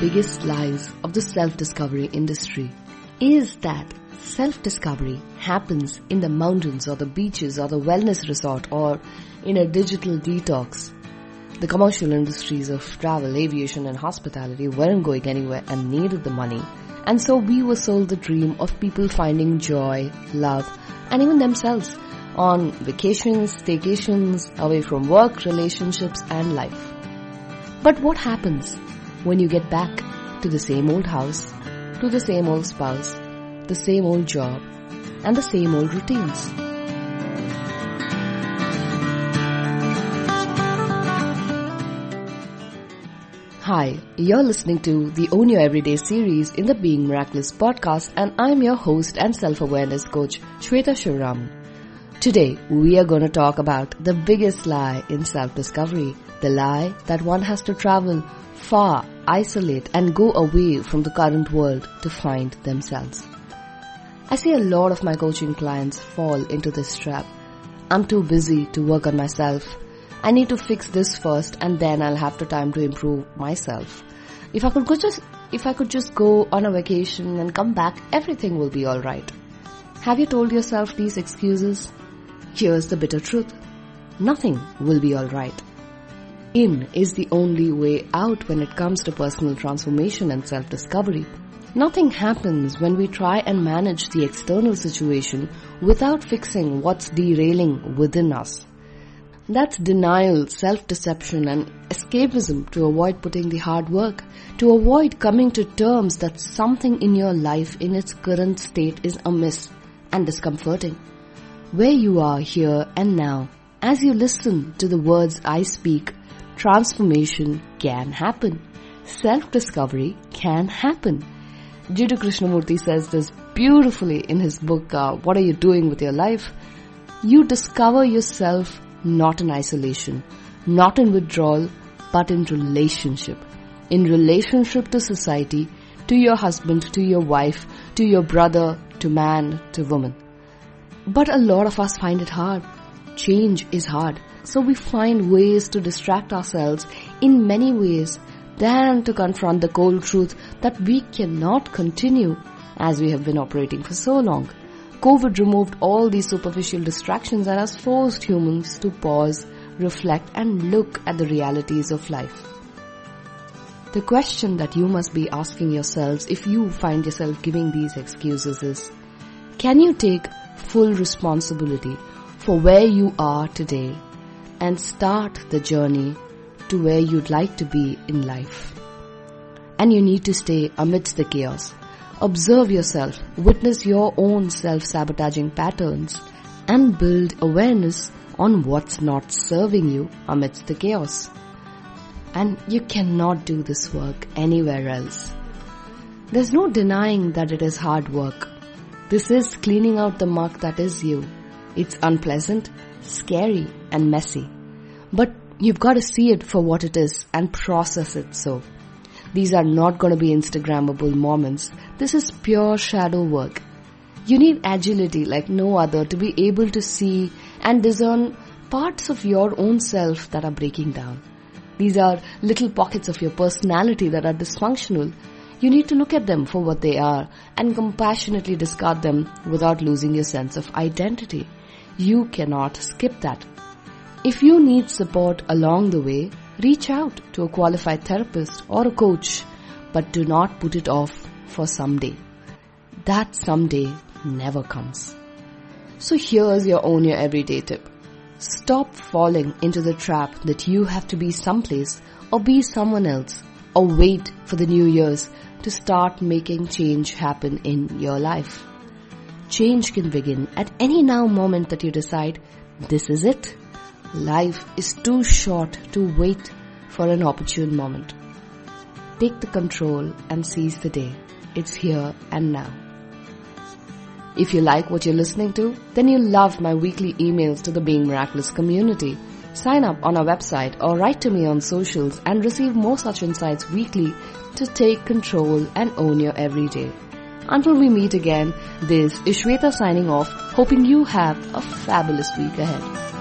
biggest lies of the self-discovery industry is that self-discovery happens in the mountains or the beaches or the wellness resort or in a digital detox. The commercial industries of travel, aviation and hospitality weren't going anywhere and needed the money. And so we were sold the dream of people finding joy, love and even themselves on vacations, staycations, away from work, relationships and life. But what happens when you get back to the same old house, to the same old spouse, the same old job, and the same old routines? Hi, you're listening to the Own Your Everyday series in the Being Miraculous podcast and I'm your host and self-awareness coach, Shweta Shivaram. Today, we are going to talk about the biggest lie in self-discovery, the lie that one has to travel far, isolate and go away from the current world to find themselves. I see a lot of my coaching clients fall into this trap. I'm too busy to work on myself. I need to fix this first and then I'll have the time to improve myself. If I could go just, if I could just go on a vacation and come back, everything will be alright. Have you told yourself these excuses? Here's the bitter truth. Nothing will be alright. In is the only way out when it comes to personal transformation and self-discovery. Nothing happens when we try and manage the external situation without fixing what's derailing within us. That's denial, self-deception and escapism to avoid putting the hard work, to avoid coming to terms that something in your life in its current state is amiss and discomforting where you are here and now, as you listen to the words I speak, transformation can happen. Self-discovery can happen. Jiddu Krishnamurti says this beautifully in his book, uh, What Are You Doing With Your Life? You discover yourself not in isolation, not in withdrawal, but in relationship. In relationship to society, to your husband, to your wife, to your brother, to man, to woman. But a lot of us find it hard. Change is hard. So we find ways to distract ourselves in many ways than to confront the cold truth that we cannot continue as we have been operating for so long. COVID removed all these superficial distractions and has forced humans to pause, reflect and look at the realities of life. The question that you must be asking yourselves if you find yourself giving these excuses is, can you take full responsibility for where you are today and start the journey to where you'd like to be in life. And you need to stay amidst the chaos. Observe yourself, witness your own self-sabotaging patterns and build awareness on what's not serving you amidst the chaos. And you cannot do this work anywhere else. There's no denying that it is hard work. This is cleaning out the muck that is you. It's unpleasant, scary and messy. But you've got to see it for what it is and process it so. These are not going to be Instagrammable moments. This is pure shadow work. You need agility like no other to be able to see and discern parts of your own self that are breaking down. These are little pockets of your personality that are dysfunctional. You need to look at them for what they are and compassionately discard them without losing your sense of identity. You cannot skip that. If you need support along the way, reach out to a qualified therapist or a coach, but do not put it off for someday. That someday never comes. So here's your own your everyday tip. Stop falling into the trap that you have to be someplace or be someone else or wait for the new years to start making change happen in your life. Change can begin at any now moment that you decide this is it. Life is too short to wait for an opportune moment. Take the control and seize the day. It's here and now. If you like what you're listening to, then you'll love my weekly emails to the Being Miraculous community. Sign up on our website or write to me on socials and receive more such insights weekly to take control and own your everyday. Until we meet again, this is Shweta signing off, hoping you have a fabulous week ahead.